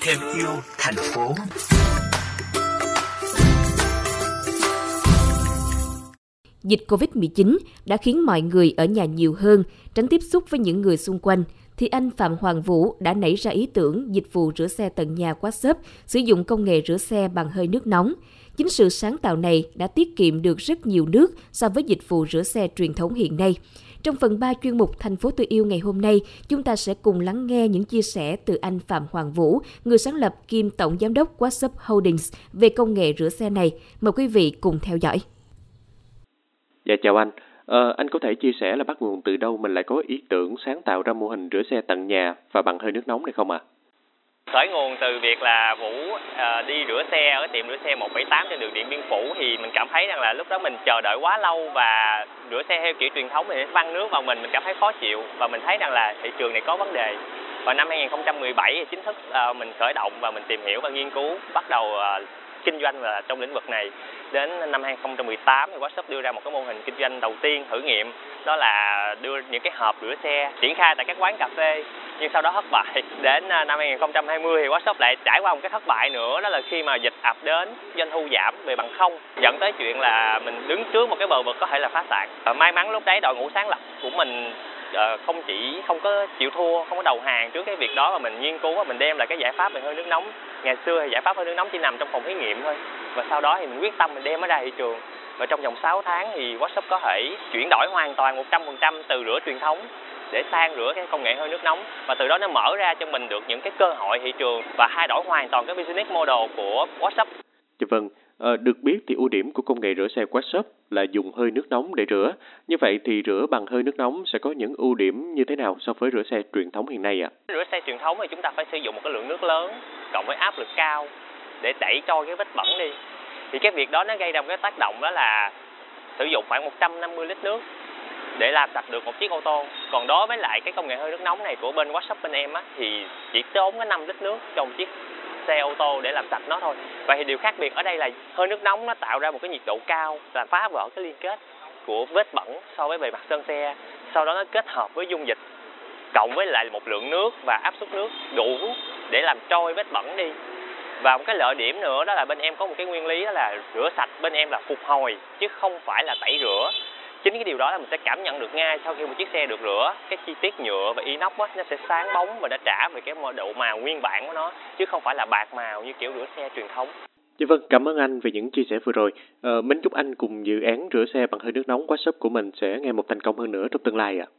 thêm yêu thành phố. Dịch Covid-19 đã khiến mọi người ở nhà nhiều hơn, tránh tiếp xúc với những người xung quanh, thì anh Phạm Hoàng Vũ đã nảy ra ý tưởng dịch vụ rửa xe tận nhà WhatsApp sử dụng công nghệ rửa xe bằng hơi nước nóng. Chính sự sáng tạo này đã tiết kiệm được rất nhiều nước so với dịch vụ rửa xe truyền thống hiện nay. Trong phần 3 chuyên mục Thành phố tôi yêu ngày hôm nay, chúng ta sẽ cùng lắng nghe những chia sẻ từ anh Phạm Hoàng Vũ, người sáng lập kiêm tổng giám đốc WhatsApp Holdings về công nghệ rửa xe này. Mời quý vị cùng theo dõi. Dạ chào anh. À, anh có thể chia sẻ là bắt nguồn từ đâu mình lại có ý tưởng sáng tạo ra mô hình rửa xe tận nhà và bằng hơi nước nóng này không ạ? À? Khởi nguồn từ việc là vũ uh, đi rửa xe ở tiệm rửa xe 178 trên đường điện biên phủ thì mình cảm thấy rằng là lúc đó mình chờ đợi quá lâu và rửa xe theo kiểu truyền thống thì văng nước vào mình mình cảm thấy khó chịu và mình thấy rằng là thị trường này có vấn đề. Và năm 2017 thì chính thức uh, mình khởi động và mình tìm hiểu và nghiên cứu bắt đầu uh, kinh doanh là trong lĩnh vực này. Đến năm 2018 thì WhatsApp đưa ra một cái mô hình kinh doanh đầu tiên thử nghiệm đó là đưa những cái hộp rửa xe triển khai tại các quán cà phê nhưng sau đó thất bại. Đến à, năm 2020 thì WhatsApp lại trải qua một cái thất bại nữa, đó là khi mà dịch ập đến doanh thu giảm về bằng không, dẫn tới chuyện là mình đứng trước một cái bờ vực có thể là phá sản. Và may mắn lúc đấy đội ngũ sáng lập của mình ờ, không chỉ không có chịu thua, không có đầu hàng trước cái việc đó mà mình nghiên cứu và mình đem lại cái giải pháp về hơi nước nóng. Ngày xưa thì giải pháp hơi nước nóng chỉ nằm trong phòng thí nghiệm thôi. Và sau đó thì mình quyết tâm mình đem nó ra thị trường. Và trong vòng 6 tháng thì WhatsApp có thể chuyển đổi hoàn toàn 100% từ rửa truyền thống để sang rửa cái công nghệ hơi nước nóng và từ đó nó mở ra cho mình được những cái cơ hội thị trường và thay đổi hoàn toàn cái business model của WhatsApp. Dạ vâng, à, được biết thì ưu điểm của công nghệ rửa xe WhatsApp là dùng hơi nước nóng để rửa. Như vậy thì rửa bằng hơi nước nóng sẽ có những ưu điểm như thế nào so với rửa xe truyền thống hiện nay ạ? À? Rửa xe truyền thống thì chúng ta phải sử dụng một cái lượng nước lớn cộng với áp lực cao để đẩy trôi cái vết bẩn đi. Thì cái việc đó nó gây ra một cái tác động đó là sử dụng khoảng 150 lít nước để làm sạch được một chiếc ô tô. Còn đối với lại cái công nghệ hơi nước nóng này của bên WhatsApp bên em á, thì chỉ tốn có 5 lít nước trong chiếc xe ô tô để làm sạch nó thôi. Vậy thì điều khác biệt ở đây là hơi nước nóng nó tạo ra một cái nhiệt độ cao là phá vỡ cái liên kết của vết bẩn so với bề mặt sơn xe. Sau đó nó kết hợp với dung dịch cộng với lại một lượng nước và áp suất nước đủ để làm trôi vết bẩn đi. Và một cái lợi điểm nữa đó là bên em có một cái nguyên lý đó là rửa sạch, bên em là phục hồi chứ không phải là tẩy rửa chính cái điều đó là mình sẽ cảm nhận được ngay sau khi một chiếc xe được rửa cái chi tiết nhựa và inox á nó sẽ sáng bóng và đã trả về cái độ màu nguyên bản của nó chứ không phải là bạc màu như kiểu rửa xe truyền thống Dạ vâng, cảm ơn anh về những chia sẻ vừa rồi. Ờ, Minh chúc anh cùng dự án rửa xe bằng hơi nước nóng quá shop của mình sẽ ngày một thành công hơn nữa trong tương lai ạ. À.